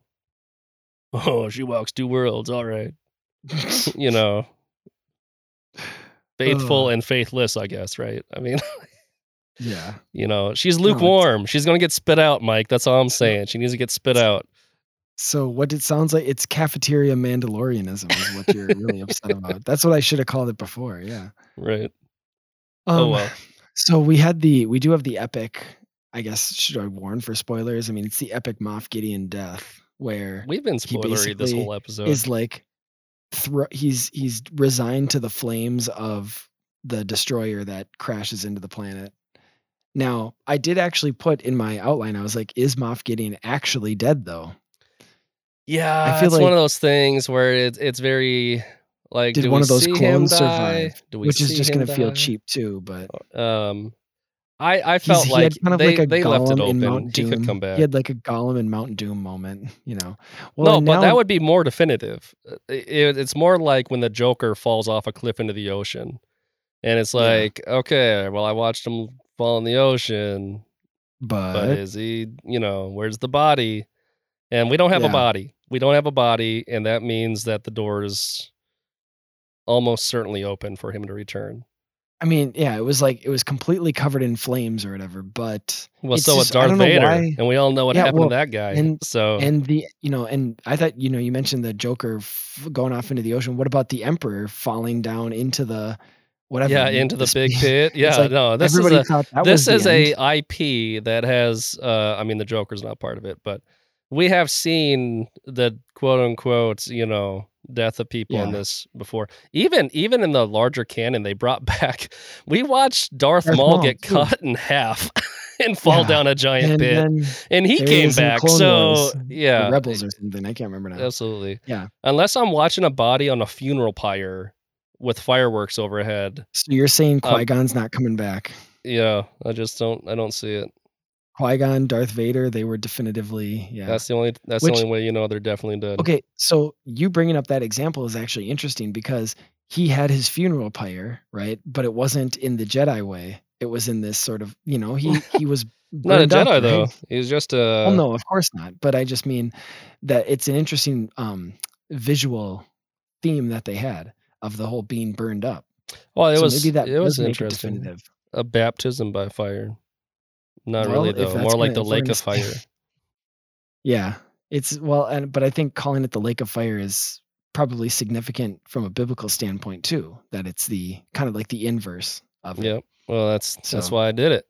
oh, she walks two worlds. All right, you know, faithful and faithless, I guess. Right? I mean, yeah. you know, she's No, lukewarm. She's gonna get spit out, Mike. That's all I'm saying. She needs to get spit out. So what it sounds like it's cafeteria Mandalorianism is what you're really upset about. That's what I should have called it before. Yeah. Right? Um, oh well. So we had the we do have the epic. I guess should I warn for spoilers? I mean, it's the epic Moff Gideon death where We've been spoilery this whole episode. is like thro- he's he's resigned to the flames of the destroyer that crashes into the planet. Now, I did actually put in my outline. I was like, "Is Moff Gideon actually dead?" Though, Yeah, feel it's one of those things where it's it's very like did do one we of those clones survive? Do we Which is just going to feel cheap too. But Um, I I felt like kind of they like they left it open. Mount He could come back. He had like a Gollum in Mount Doom moment. You know. Well, no, and but now- that would be more definitive. Uh, It, it's more like when the Joker falls off a cliff into the ocean, and it's Yeah. like, okay, well, I watched him fall in the ocean, But, but is he? You know, where's the body? And we don't have a body. We don't have a body, and that means that the door is almost certainly open for him to return. I mean, yeah, it was like it was completely covered in flames or whatever. But Well, so was just- Darth Vader, why- and we all know what Yeah, happened well, to that guy. and- so and the you know, and I thought you know you mentioned the Joker f- going off into the ocean. What about the Emperor falling down into the whatever? yeah, into the big pit. Yeah, like no, this is a this is the a. IP that has. Uh, I mean, the Joker's not part of it, but we have seen the quote unquote, you know, death of people in this before. Even even in the larger canon, they brought back. We watched Darth, Darth Maul Maul, get too. cut in half and fall Yeah, down a giant and pit, and he came back. So Wars, yeah, Rebels or something. I can't remember now. absolutely. Yeah. Unless I'm watching a body on a funeral pyre with fireworks overhead. So you're saying Um, Qui Gon's not coming back? Yeah, I just don't. I don't see it. Qui Gon, Darth Vader, they were definitively yeah. That's the only. That's Which- the only way you know they're definitely dead. Okay, so you bringing up that example is actually interesting because he had his funeral pyre, right? But it wasn't in the Jedi way. It was in this sort of, you know, he he was Not a burned up, Jedi though. right? He's just a. Well, no, of course not. But I just mean that it's an interesting um, visual theme that they had of the whole being burned up. Well, it so was. maybe that it was it interesting. definitive. A baptism by fire. Not Well, really though. More like the lake gonna of fire. Yeah, it's well, and but I think calling it the Lake of Fire is probably significant from a biblical standpoint too. That it's the kind of like the inverse of it. Yep. Well, that's that's why I did it.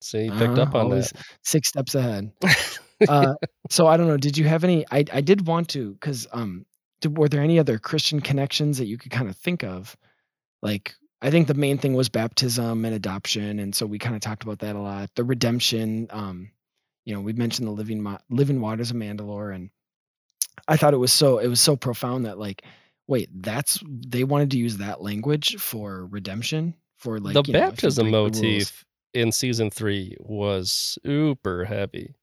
See, you picked Uh-huh, up on that. Six steps ahead. uh, so I don't know. Did you have any? I I did want to because um, did, were there any other Christian connections that you could kind of think of? Like I think the main thing was baptism and adoption, and so we kind of talked about that a lot. The redemption. Um, you know, we mentioned the living Mo- living waters of Mandalore, and I thought it was so it was so profound that like, wait, that's they wanted to use that language for redemption for like the you know, if you baptism the motif in season three was super heavy,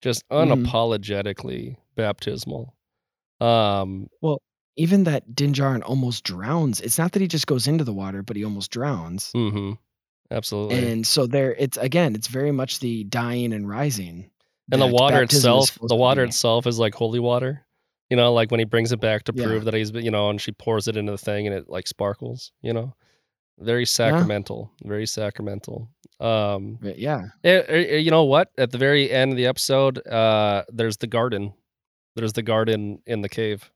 just Mhm. unapologetically baptismal. Um, even that Din Djarin almost drowns. It's not that he just goes into the water, but he almost drowns. mhm, absolutely. And so there, it's again, it's very much the dying and rising. and the water itself the water itself is like holy water you know like when he brings it back to Yeah. prove that he's you know and she pours it into the thing and it like sparkles you know very sacramental very sacramental um yeah, eh, eh, eh, you know what at the very end of the episode uh there's the garden there's the garden in the cave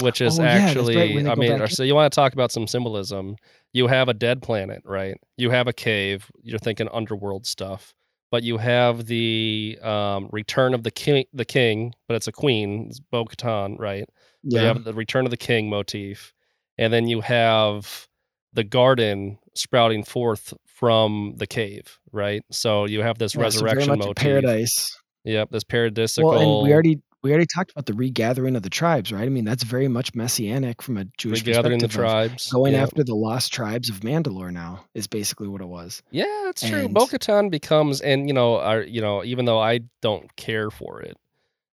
which is Oh, yeah, right, actually i mean so you want to talk about some symbolism. You have a dead planet right? You have a cave you're thinking underworld stuff but you have the um, return of the king the king but it's a queen it's bo-katan right? Yeah. you have the return of the king motif and then you have the garden sprouting forth from the cave right? So you have this Yeah, so resurrection much motif. paradise. yep this paradisical Well, and we already we already talked about the regathering of the tribes, right? I mean, that's very much messianic from a Jewish regathering the tribes Going yep. after the lost tribes of Mandalore now is basically what it was. Yeah, that's true. And- Bo-Katan becomes, and you know, our, you know, even though I don't care for it,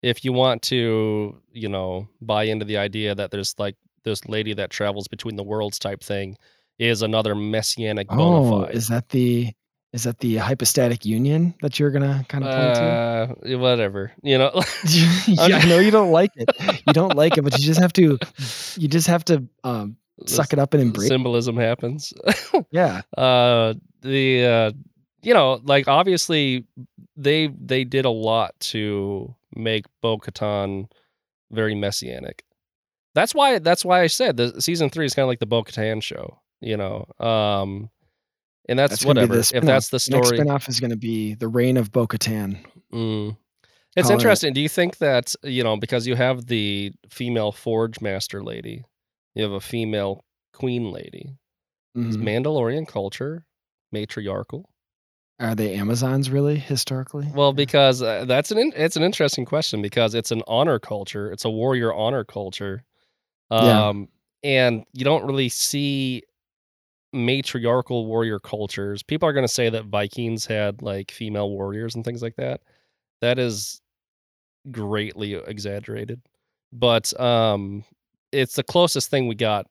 if you want to, you know, buy into the idea that there's like this lady that travels between the worlds type thing, is another messianic bona Oh, fide. is that the is that the hypostatic union that you're gonna kind of point to? uh, whatever, you know. I know you don't like it. You don't like it, but you just have to you just have to um, suck it up and embrace. it. Symbolism happens. Yeah. uh the uh you know like obviously they they did a lot to make bo-katan very messianic that's why that's why i said the season three is kind of like the bo-katan show you know um and that's, be whatever the if that's the The next spinoff is going to be the reign of Bo-Katan. Mm. It's interesting. Do you think that you know because you have the female forge master lady, you have a female queen lady? Is Mhm. Mandalorian culture matriarchal? Are they Amazons really historically? Well, because uh, that's an in, it's an interesting question because it's an honor culture. It's a warrior honor culture. Yeah. Um, and you don't really see matriarchal warrior cultures. People are going to say that Vikings had like female warriors and things like that. That is greatly exaggerated. But um it's the closest thing we got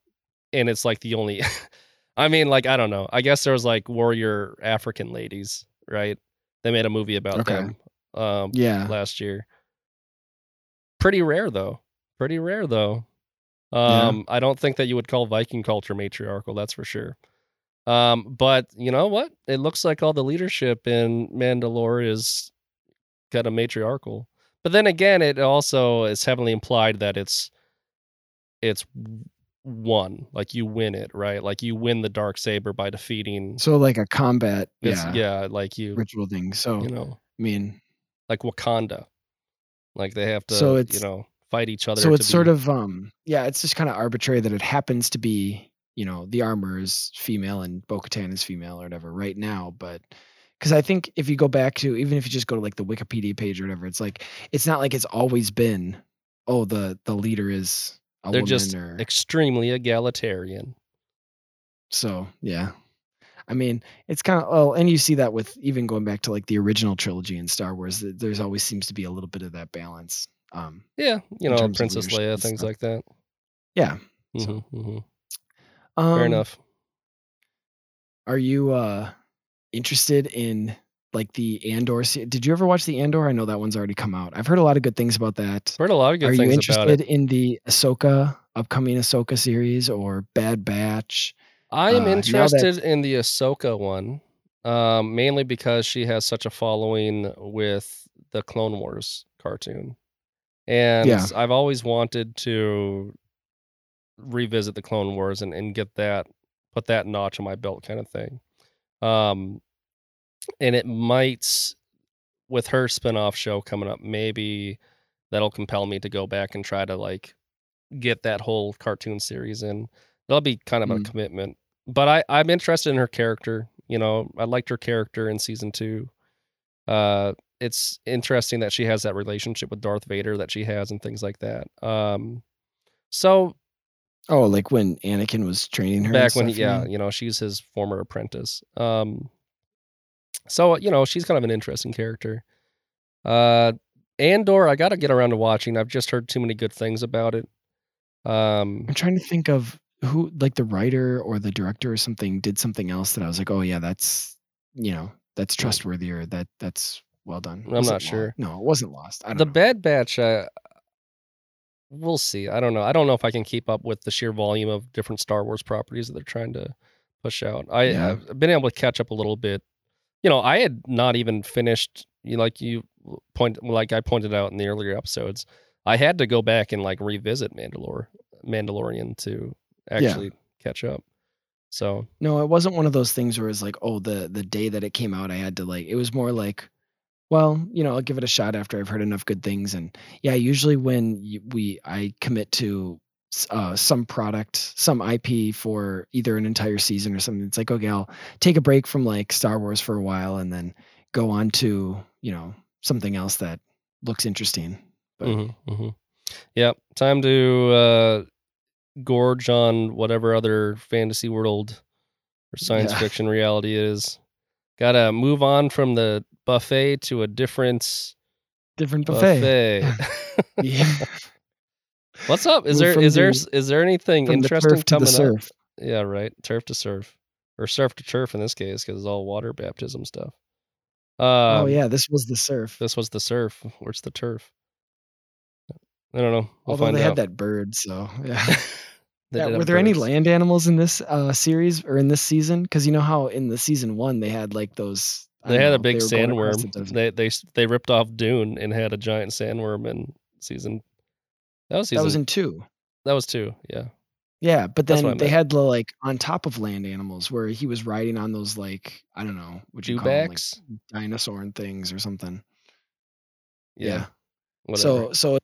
and it's like the only I mean like I don't know. I guess there was like warrior African ladies, right? They made a movie about Okay. them um yeah. last year. Pretty rare though. Pretty rare though. Yeah. Um, I don't think that you would call Viking culture matriarchal. That's for sure. Um, but you know what? It looks like all the leadership in Mandalore is kind of matriarchal. But then again, it also is heavily implied that it's it's won, like you win it, right? Like you win the dark saber by defeating. So like a combat, yeah, yeah, like you, ritual thing. So you know, I mean, like Wakanda, like they have to, So it's, you know, fight each other. so it's sort of um yeah, it's just kind of arbitrary that it happens to be you know the armor is female and Bo-Katan is female or whatever right now, but because I think if you go back to even if you just go to like the Wikipedia page or whatever, it's like it's not like it's always been oh the the leader is a they're woman just or extremely egalitarian. So yeah, I mean it's kind of oh, and you see that with even going back to like the original trilogy in Star Wars. There's always seems to be a little bit of that balance. Um, Yeah, you know, Princess Leia, things stuff. like that. yeah. hmm So, hmm Um, Fair enough. Are you uh interested in like the Andor? se- Did you ever watch the Andor? I know that one's already come out. I've heard a lot of good things about that. Heard a lot of good Are you interested in the Ahsoka upcoming Ahsoka series or Bad Batch? I am uh, now that- interested in the Ahsoka one, um, mainly because she has such a following with the Clone Wars cartoon, and Yeah. I've always wanted to revisit the Clone Wars and, and get that, put that notch on my belt, kind of thing. Um, and it might, with her spin-off show coming up, maybe that'll compel me to go back and try to like get that whole cartoon series in. That'll be kind of a Mm. commitment. But I, I'm interested in her character. You know, I liked her character in season two. Uh, it's interesting that she has that relationship with Darth Vader that she has and things like that. Um, so Oh, like when Anakin was training her. back when yeah, you know, she's his former apprentice. Um, so you know, she's kind of an interesting character. Uh, Andor, I got to get around to watching. I've just heard too many good things about it. Um, I'm trying to think of who, like the writer or the director or something, did something else that I was like, oh yeah, that's you know that's trustworthy or that that's well done. I'm not sure. No, it wasn't lost. The know. Bad Batch, uh, we'll see. I don't know. I don't know if I can keep up with the sheer volume of different Star Wars properties that they're trying to push out. I, Yeah. I've been able to catch up a little bit. You know, I had not even finished. You like you point, like I pointed out in the earlier episodes, I had to go back and like revisit Mandalore, Mandalorian to actually catch up. So No, it wasn't one of those things where it's like, oh, the the day that it came out, I had to like. It was more like, well, you know, I'll give it a shot after I've heard enough good things. And yeah, usually when we I commit to uh, some product, some IP for either an entire season or something, it's like, okay, I'll take a break from like Star Wars for a while and then go on to you know something else that looks interesting. But Mhm, mhm. Yep. Time to uh, gorge on whatever other fantasy world or science Yeah. fiction reality is. Gotta move on from the buffet to a different different buffet. buffet. yeah, What's up? Is Move there there the- s- is there anything the interesting to the coming up? Yeah, right. Turf to surf, or surf to turf in this case, because it's all water baptism stuff. Um, oh yeah, this was the surf. This was the surf. Where's the turf? I don't know. We'll Although they out. had that bird, so yeah. Yeah, were there any land animals in this uh, series or in this season? Because you know how in the season one they had like those. They had know, a big were going across sandworm. the. They they they ripped off Dune and had a giant sandworm in season. That was season. That was in two. that was two. Yeah. Yeah, but That's what I then they had the like on top of land animals where he was riding on those like I don't know what you call 'em, like Dewbacks. dinosaur and things or something. Yeah. Yeah. Whatever. So so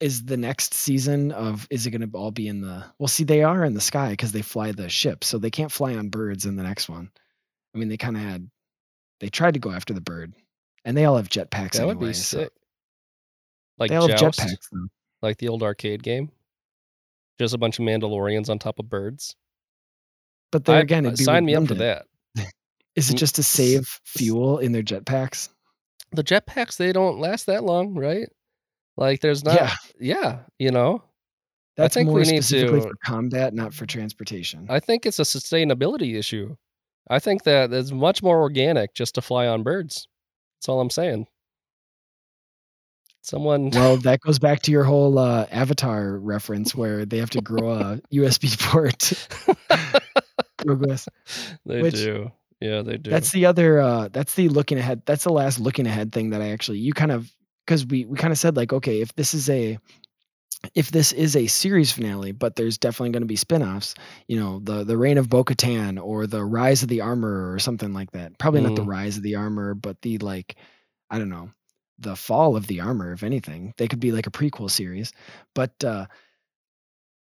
is the next season of is it going to all be in the well see they are in the sky because they fly the ship so they can't fly on birds in the next one. I mean they kind of had they tried to go after the bird and they all have jetpacks that would anyway. be so- sick. Like they all have jetpacks though. like the old arcade game. Just a bunch of Mandalorians on top of birds. But there I- again, it'd be sign me up for that. Is it just to save fuel in their jetpacks? The jetpacks they don't last that long, right? Like there's not. yeah, Yeah, you know. that's think more we need specifically to- for combat, not for transportation. I think it's a sustainability issue. I think that it's much more organic just to fly on birds. That's all I'm saying. Someone. Well, that goes back to your whole uh, Avatar reference where they have to grow a USB port. They which- do. Yeah, they do. That's the other. Uh, that's the looking ahead. That's the last looking ahead thing that I actually you kind of because we we kind of said like okay if this is a if this is a series finale, but there's definitely going to be spin-offs, you know, the the reign of Bo-Katan or the rise of the armor or something like that. Probably not the Mm. rise of the armor, but the like I don't know, the fall of the armor if anything. They could be like a prequel series. But uh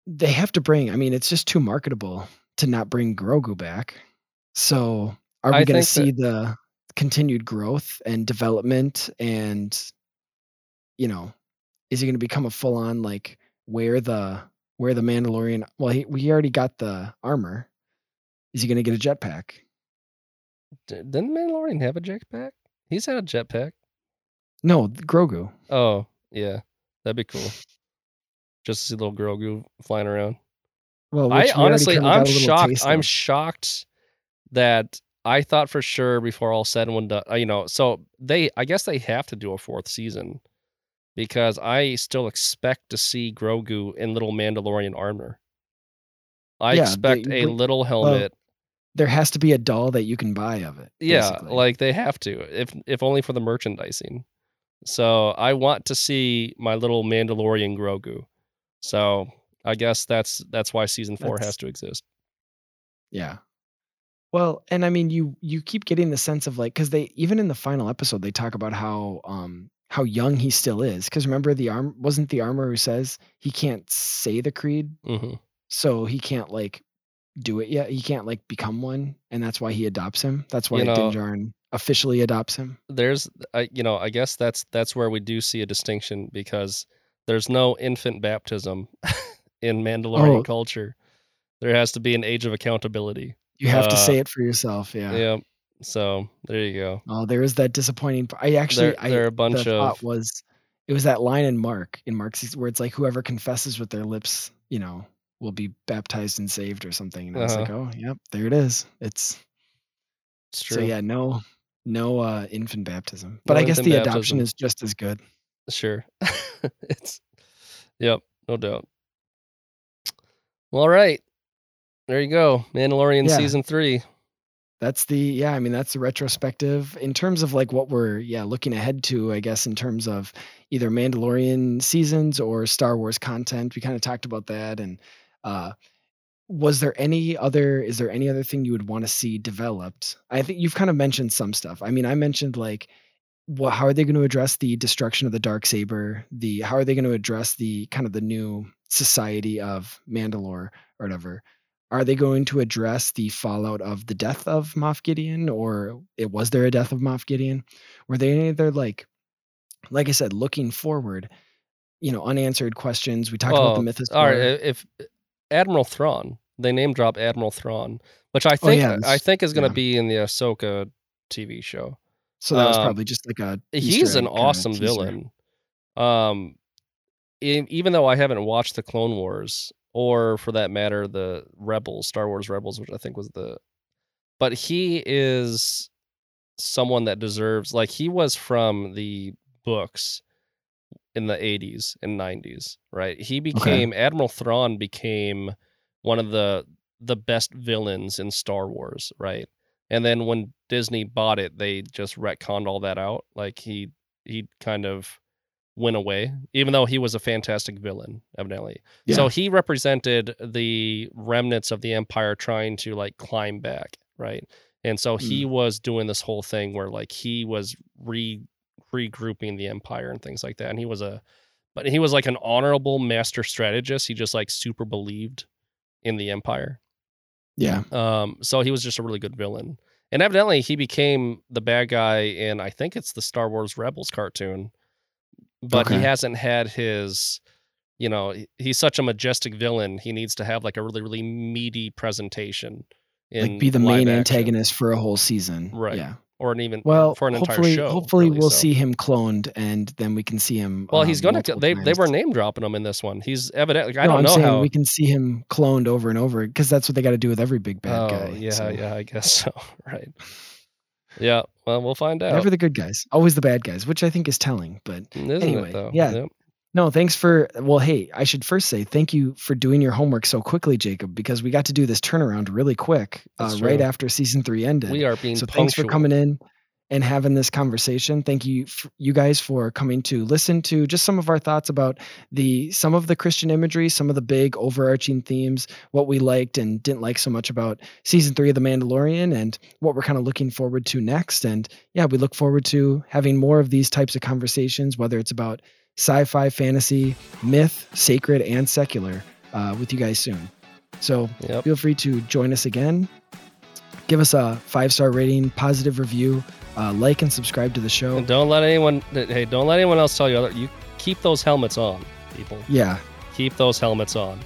they have to bring I mean it's just too marketable to not bring Grogu back. So are we going to see the continued growth and development and you know is he going to become a full on like where the where the Mandalorian well he we already got the armor is he going to get a jetpack D- Didn't Mandalorian have a jetpack? He's had a jetpack. no Grogu Oh, yeah. That'd be cool. Just to see little Grogu flying around. well I honestly, I'm shocked. I'm shocked that I thought for sure before all said and done, uh, you know, so they, I guess they have to do a fourth season because I still expect to see Grogu in little Mandalorian armor. I Yeah, expect they- a little helmet. there has to be a doll that you can buy of it yeah, basically. like they have to, if if only for the merchandising. So I want to see my little Mandalorian Grogu. So I guess that's that's why season four That's- has to exist. Yeah. Well, and I mean, you you keep getting the sense of like, because they even in the final episode they talk about how um how young he still is. Because remember, the arm wasn't the armor who says he can't say the creed, hmm so he can't like do it yet. He can't like become one, and that's why he adopts him. That's why You know- Din Djarin officially adopts him. there's I you know I guess that's that's where we do see a distinction because there's no infant baptism in Mandalorian Oh. culture. There has to be an age of accountability. You have to Uh, say it for yourself. Yeah. Yeah. So there you go. Oh, there is that disappointing. I actually, There, I there are a bunch the of was it was that line in Mark in Mark's where it's like whoever confesses with their lips, you know, will be baptized and saved or something. And I was like, oh, yep, there it is. It's it's true. so yeah, no, no uh, infant baptism, but No I guess the adoption is just as good. Sure. it's yep, no doubt. Well, all right. There you go. Mandalorian Yeah. season three. That's the yeah, I mean that's the retrospective in terms of like what we're yeah looking ahead to, I guess in terms of either Mandalorian seasons or Star Wars content. We kind of talked about that and uh was there any other is there any other thing you would want to see developed? I think you've kind of mentioned some stuff. I mean, I mentioned like what how are they going to address the destruction of the dark saber? The how are they going to address the kind of the new society of Mandalore or whatever? Are they going to address the fallout of the death of Moff Gideon, or it was there a death of Moff Gideon? Were they any other like, like I said, looking forward? You know, unanswered questions. We talked about the mythosaur. All right, if Admiral Thrawn, they name drop Admiral Thrawn, which I Oh, think yeah, I think is going to yeah. be in the Ahsoka TV show. so that was um, probably just like a. He's an awesome villain. Um, even though I haven't watched the Clone Wars or, for that matter, the Rebels, Star Wars Rebels, which I think was the, but he is someone that deserves. Like he was from the books in the 80s and 90s, right? He became Admiral Thrawn became one of the the best villains in Star Wars, right? And then when Disney bought it, they just retconned all that out. Like he he kind of went away, even though he was a fantastic villain, evidently. So he represented the remnants of the empire trying to like climb back, right? And so he was doing this whole thing where like he was re regrouping the empire and things like that. And he was a but he was like an honorable master strategist. He just like super believed in the empire. Yeah. Um, so he was just a really good villain. And evidently he became the bad guy in I think it's the Star Wars Rebels cartoon. But he hasn't had his you know, he's such a majestic villain. He needs to have like a really, really meaty presentation. Like be the main action, antagonist for a whole season. Right. Yeah. or an even Well, for an entire hopefully, show. hopefully really, we'll so. see him cloned, and then we can see him. Well, he's um, gonna. multiple They they were name dropping him in this one. He's evidently. I No, don't I'm know how. we can see him cloned over and over because that's what they got to do with every big bad oh guy. yeah, so- yeah. I guess so. Right. Yeah. Well, we'll find out. Never the good guys, always the bad guys, which I think is telling. But Isn't anyway, yeah. Yep. no, thanks for. Well, hey, I should first say thank you for doing your homework so quickly, Jacob, because we got to do this turnaround really quick, uh, right after season three ended. We are being so thanks for coming in and having this conversation thank you you guys for coming to listen to just some of our thoughts about the some of the christian imagery some of the big overarching themes what we liked and didn't like so much about season three of the mandalorian and what we're kind of looking forward to next. And yeah we look forward to having more of these types of conversations whether it's about sci-fi fantasy myth sacred and secular uh, with you guys soon. So Yep. feel free to join us again give us a five star rating positive review uh, like and subscribe to the show And don't let anyone. Hey, don't let anyone else tell you. Other, you keep those helmets on, people. yeah Keep those helmets on.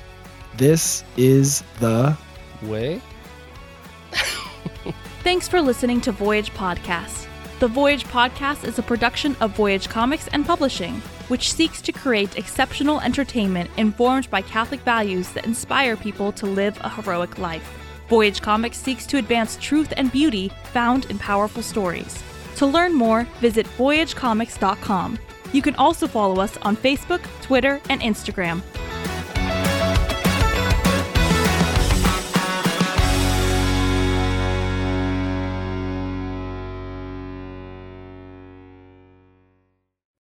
this is the Way. Thanks for listening to Voyage Podcast. The Voyage Podcast is a production of Voyage Comics and Publishing, which seeks to create exceptional entertainment informed by Catholic values that inspire people to live a heroic life. Voyage Comics seeks to advance truth and beauty found in powerful stories. To learn more, visit voyagecomics.com. You can also follow us on Facebook, Twitter, and Instagram